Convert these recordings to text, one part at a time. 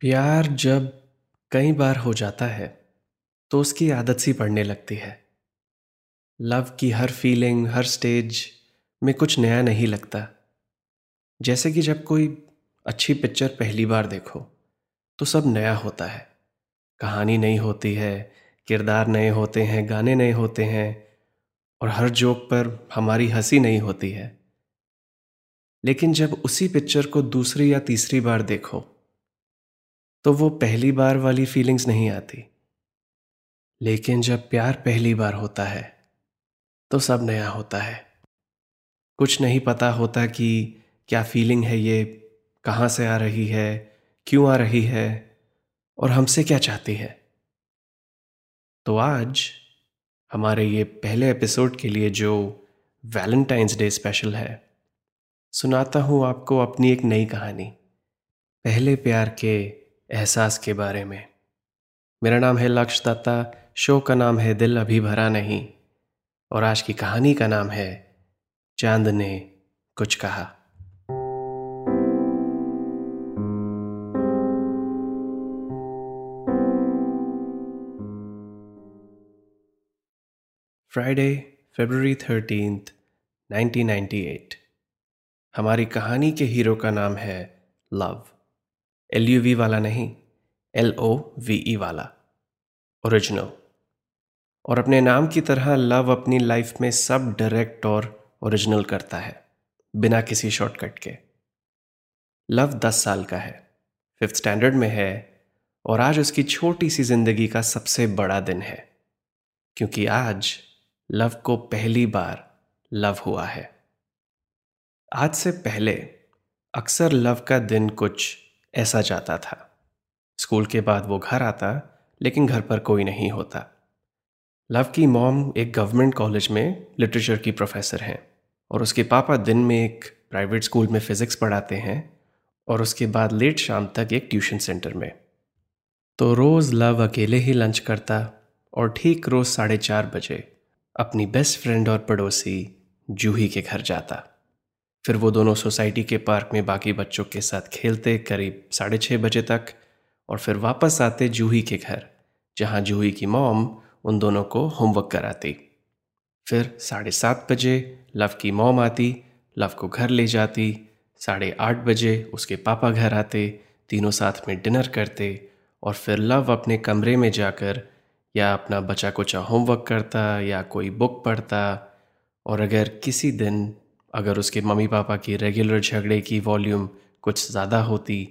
प्यार जब कई बार हो जाता है तो उसकी आदत सी पड़ने लगती है। लव की हर फीलिंग, हर स्टेज में कुछ नया नहीं लगता। जैसे कि जब कोई अच्छी पिक्चर पहली बार देखो तो सब नया होता है। कहानी नई होती है, किरदार नए होते हैं, गाने नए होते हैं, और हर जोक पर हमारी हँसी नहीं होती है। लेकिन जब उसी पिक्चर को दूसरी या तीसरी बार देखो तो वो पहली बार वाली फीलिंग्स नहीं आती। लेकिन जब प्यार पहली बार होता है तो सब नया होता है। कुछ नहीं पता होता कि क्या फीलिंग है ये, कहाँ से आ रही है, क्यों आ रही है, और हमसे क्या चाहती है। तो आज, हमारे ये पहले एपिसोड के लिए जो वैलेंटाइंस डे स्पेशल है, सुनाता हूँ आपको अपनी एक नई कहानी। पहले प्यार के एहसास के बारे में। मेरा नाम है लक्ष्य दत्ता शो का नाम है दिल अभी भरा नहीं, और आज की कहानी का नाम है चाँद ने कुछ कहा। फ्राइडे, फरवरी थर्टींथ 1998 हमारी कहानी के हीरो का नाम है लव। एल यू वी वाला नहीं एल ओ वी ई वाला ओरिजिनल और अपने नाम की तरह लव अपनी लाइफ में सब डायरेक्ट और ओरिजिनल करता है, बिना किसी शॉर्टकट के। लव दस साल का है फिफ्थ स्टैंडर्ड में है, और आज उसकी छोटी सी ज़िंदगी का सबसे बड़ा दिन है, क्योंकि आज लव को पहली बार लव हुआ है। आज से पहले अक्सर लव का दिन कुछ ऐसा जाता था। स्कूल के बाद वो घर आता, लेकिन घर पर कोई नहीं होता। लव की मॉम एक गवर्नमेंट कॉलेज में लिटरेचर की प्रोफेसर हैं और उसके पापा दिन में एक प्राइवेट स्कूल में फिज़िक्स पढ़ाते हैं और उसके बाद लेट शाम तक एक ट्यूशन सेंटर में। तो रोज़ लव अकेले ही लंच करता और ठीक रोज़ साढ़े चार बजे अपनी बेस्ट फ्रेंड और पड़ोसी जूही के घर जाता। फिर वो दोनों सोसाइटी के पार्क में बाकी बच्चों के साथ खेलते करीब साढ़े छः बजे तक और फिर वापस आते जूही के घर, जहाँ जूही की मॉम उन दोनों को होमवर्क कराती। फिर साढ़े सात बजे लव की मॉम आती, लव को घर ले जाती, साढ़े आठ बजे उसके पापा घर आते, तीनों साथ में डिनर करते और फिर लव अपने कमरे में जाकर या अपना बचा कुचा होमवर्क करता या कोई बुक पढ़ता और अगर किसी दिन अगर उसके मम्मी पापा की रेगुलर झगड़े की वॉल्यूम कुछ ज़्यादा होती,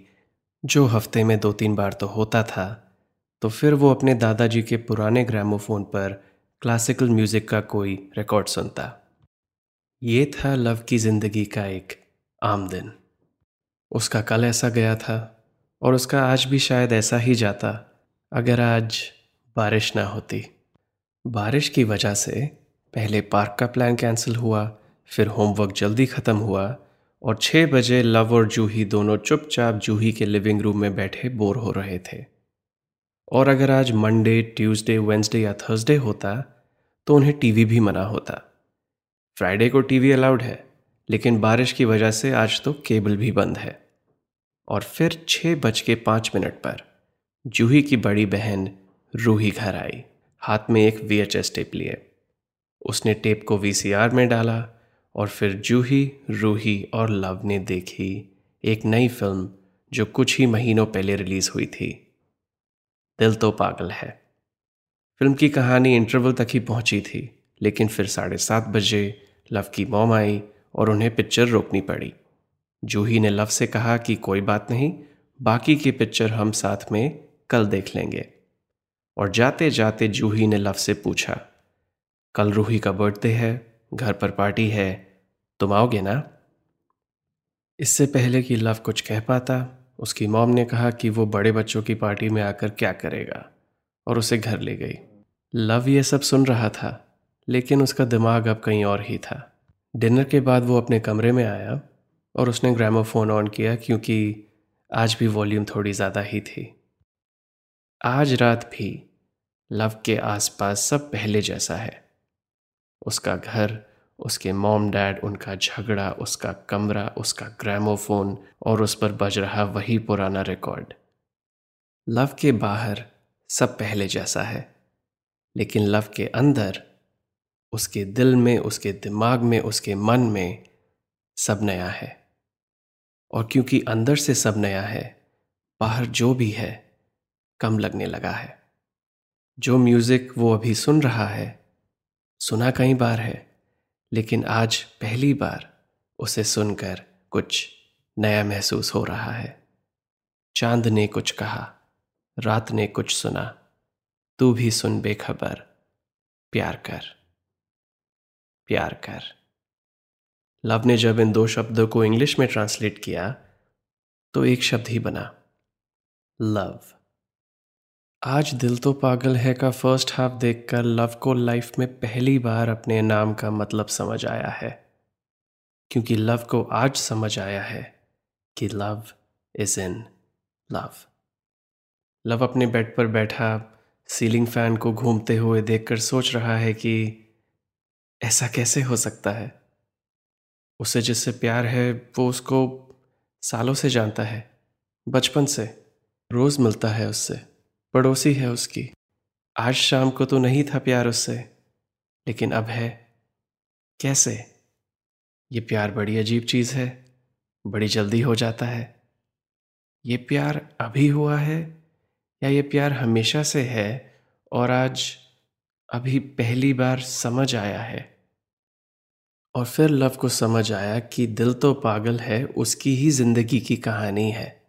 जो हफ़्ते में दो तीन बार तो होता था तो फिर वो अपने दादाजी के पुराने ग्रामोफोन पर क्लासिकल म्यूज़िक का कोई रिकॉर्ड सुनता। ये था लव की ज़िंदगी का एक आम दिन। उसका कल ऐसा गया था, और उसका आज भी शायद ऐसा ही जाता, अगर आज बारिश ना होती। बारिश की वजह से पहले पार्क का प्लान कैंसिल हुआ फिर होमवर्क जल्दी ख़त्म हुआ और छः बजे लव और जूही दोनों चुपचाप जूही के लिविंग रूम में बैठे बोर हो रहे थे। और अगर आज मंडे ट्यूसडे वेंसडे या थर्सडे होता तो उन्हें टीवी भी मना होता। फ्राइडे को टीवी अलाउड है, लेकिन बारिश की वजह से आज तो केबल भी बंद है। और फिर छः बज के पाँच मिनट पर जूही की बड़ी बहन रूही घर आई, हाथ में एक वीएचएस टेप लिए। उसने टेप को वीसीआर में डाला और फिर जूही, रूही और लव ने देखी एक नई फ़िल्म जो कुछ ही महीनों पहले रिलीज़ हुई थी। दिल तो पागल है। फ़िल्म की कहानी इंटरवल तक ही पहुँची थी, लेकिन फिर साढ़े सात बजे लव की मॉम आई और उन्हें पिक्चर रोकनी पड़ी। जूही ने लव से कहा कि कोई बात नहीं, बाकी की पिक्चर हम साथ में कल देख लेंगे। और जाते जाते जूही ने लव से पूछा, कल रूही का बर्थडे है? घर पर पार्टी है, तुम आओगे ना? इससे पहले कि लव कुछ कह पाता, उसकी मॉम ने कहा कि वो बड़े बच्चों की पार्टी में आकर क्या करेगा, और उसे घर ले गई। लव ये सब सुन रहा था, लेकिन उसका दिमाग अब कहीं और ही था। डिनर के बाद वो अपने कमरे में आया, और उसने ग्रामोफोन ऑन किया क्योंकि आज भी वॉल्यूम थोड़ी ज़्यादा ही थी। आज रात भी लव के आसपास सब पहले जैसा है। उसका घर, उसके मॉम डैड उनका झगड़ा, उसका कमरा, उसका ग्रामोफोन और उस पर बज रहा वही पुराना रिकॉर्ड लव के बाहर सब पहले जैसा है, लेकिन लव के अंदर, उसके दिल में, उसके दिमाग में, उसके मन में सब नया है। और क्योंकि अंदर से सब नया है, बाहर जो भी है, कम लगने लगा है। जो म्यूज़िक वो अभी सुन रहा है सुना कई बार है, लेकिन आज पहली बार उसे सुनकर कुछ नया महसूस हो रहा है। चाँद ने कुछ कहा, रात ने कुछ सुना, तू भी सुन बेखबर, प्यार कर प्यार कर। लव ने जब इन दो शब्दों को इंग्लिश में ट्रांसलेट किया तो एक शब्द ही बना, लव। आज दिल तो पागल है का फ़र्स्ट हाफ़ देखकर लव को लाइफ में पहली बार अपने नाम का मतलब समझ आया है। क्योंकि लव को आज समझ आया है कि Luv is in love Luv अपने बेड पर बैठा सीलिंग फ़ैन को घूमते हुए देखकर सोच रहा है कि ऐसा कैसे हो सकता है? उसे जिससे प्यार है, वो उसको सालों से जानता है, बचपन से रोज मिलता है उससे। पड़ोसी है उसकी। आज शाम को तो नहीं था प्यार उससे, लेकिन अब है। कैसे? ये प्यार बड़ी अजीब चीज़ है, बड़ी जल्दी हो जाता है। ये प्यार अभी हुआ है, या ये प्यार हमेशा से है, और आज अभी पहली बार समझ आया है? और फिर लव को समझ आया कि दिल तो पागल है, उसकी ही ज़िंदगी की कहानी है।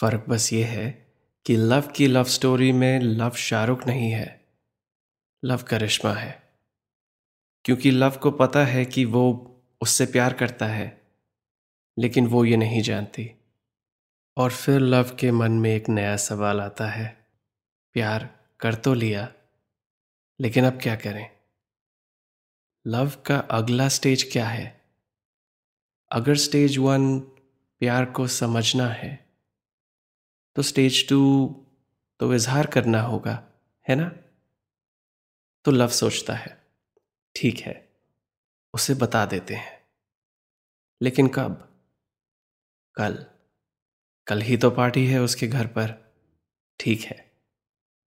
फ़र्क बस ये है कि लव की लव स्टोरी में लव शाहरुख नहीं है, लव करिश्मा है। क्योंकि लव को पता है कि वो उससे प्यार करता है, लेकिन वो ये नहीं जानती। और फिर लव के मन में एक नया सवाल आता है, प्यार कर तो लिया, लेकिन अब क्या करें? लव का अगला स्टेज क्या है? अगर स्टेज वन प्यार को समझना है तो स्टेज टू तो इजहार करना होगा, है ना? तो लव सोचता है, ठीक है, उसे बता देते हैं। लेकिन कब? कल। कल ही तो पार्टी है उसके घर पर, ठीक है,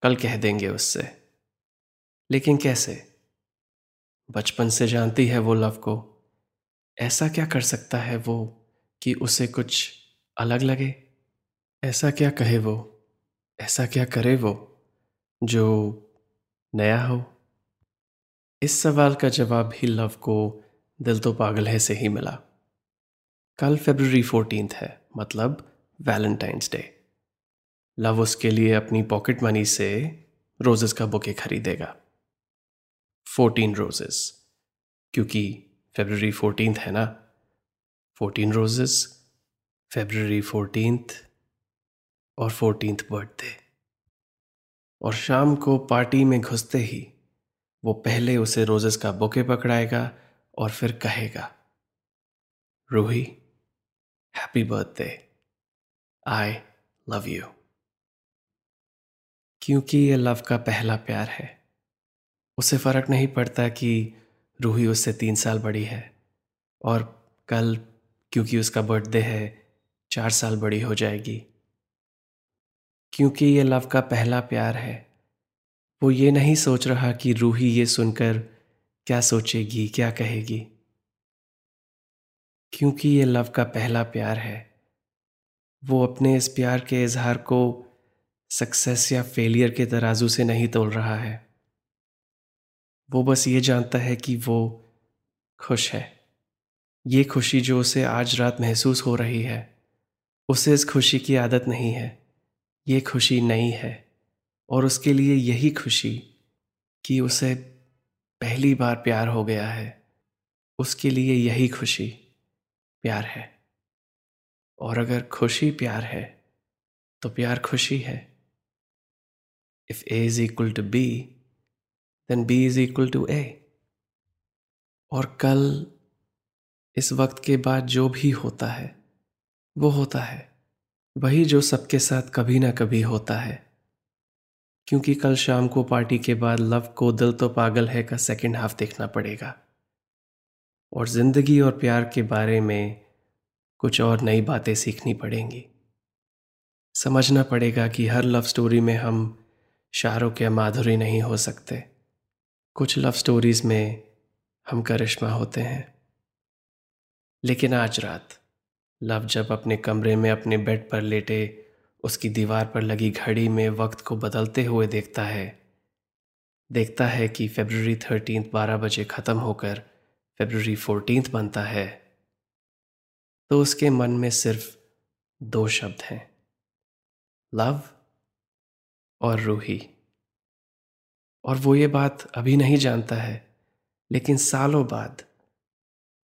कल कह देंगे उससे। लेकिन कैसे? बचपन से जानती है वो लव को। ऐसा क्या कर सकता है वो कि उसे कुछ अलग लगे? ऐसा क्या कहे वो? ऐसा क्या करे वो, जो नया हो? इस सवाल का जवाब भी लव को दिल तो पागल है से ही मिला। कल फेब्रवरी फोर्टीन है मतलब वैलेंटाइंस डे लव उसके लिए अपनी पॉकेट मनी से रोजेस का बुके खरीदेगा। फोर्टीन रोजेस क्योंकि फेबररी फोर्टीन है ना? फोर्टीन रोजेस फेबररी फोर्टीनथ और फोर्टीन बर्थडे और शाम को पार्टी में घुसते ही वो पहले उसे रोजेस का बुके पकड़ाएगा और फिर कहेगा, Ruhi happy birthday I love you क्योंकि ये लव का पहला प्यार है, उसे फ़र्क नहीं पड़ता कि रूही उससे तीन साल बड़ी है और कल क्योंकि उसका बर्थडे है, चार साल बड़ी हो जाएगी। क्योंकि ये लव का पहला प्यार है। वो ये नहीं सोच रहा कि रूही ये सुनकर क्या सोचेगी, क्या कहेगी। क्योंकि ये लव का पहला प्यार है, वो अपने इस प्यार के इजहार को सक्सेस या फेलियर के तराजू से नहीं तोल रहा है। वो बस ये जानता है कि वो खुश है। ये खुशी जो उसे आज रात महसूस हो रही है, उसे इस खुशी की आदत नहीं है। ये खुशी नई है। और उसके लिए यही खुशी कि उसे पहली बार प्यार हो गया है। उसके लिए यही खुशी प्यार है। और अगर खुशी प्यार है तो प्यार खुशी है। If A is equal to B then B is equal to A और कल, इस वक्त के बाद जो भी होता है, वो होता है। वही जो सबके साथ कभी ना कभी होता है। क्योंकि कल शाम को पार्टी के बाद लव को दिल तो पागल है का सेकंड हाफ़ देखना पड़ेगा। और ज़िंदगी और प्यार के बारे में कुछ और नई बातें सीखनी पड़ेंगी। समझना पड़ेगा कि हर लव स्टोरी में हम शाहरुख के माधुरी नहीं हो सकते। कुछ लव स्टोरीज में हम करिश्मा होते हैं। लेकिन आज रात लव जब अपने कमरे में अपने बेड पर लेटे, उसकी दीवार पर लगी घड़ी में वक्त को बदलते हुए देखता है। देखता है कि फेबररी थर्टीन बारह बजे ख़त्म होकर फेबररी फोर्टीन बनता है। तो उसके मन में सिर्फ़ दो शब्द हैं। लव और रूही। और वो ये बात अभी नहीं जानता है, लेकिन सालों बाद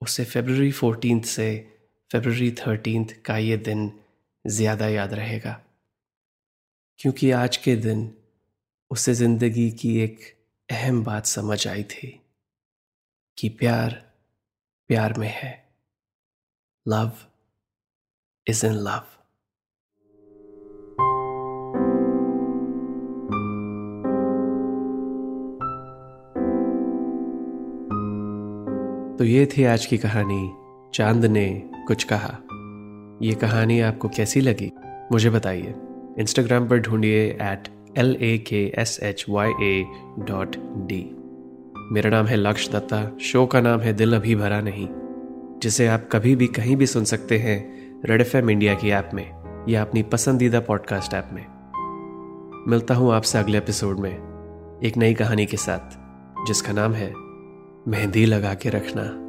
उसे फेबररी फोर्टीन से फेबररी थर्टीन का ये दिन ज़्यादा याद रहेगा। क्योंकि आज के दिन उसे ज़िंदगी की एक अहम बात समझ आई थी कि प्यार प्यार में है। लव इज़ इन लव तो ये थी आज की कहानी चाँद ने कुछ कहा। ये कहानी आपको कैसी लगी? मुझे बताइए। इंस्टाग्राम पर ढूंढिए at L A K S H Y A dot D मेरा नाम है लक्ष्य दत्ता। शो का नाम है दिल अभी भरा नहीं, जिसे आप कभी भी कहीं भी सुन सकते हैं रेड एफ़ इंडिया की ऐप में या अपनी पसंदीदा पॉडकास्ट ऐप में। मिलता हूँ आपसे अगले एपिसोड में, एक नई कहानी के साथ, जिसका नाम है, मेहंदी लगा के रखना।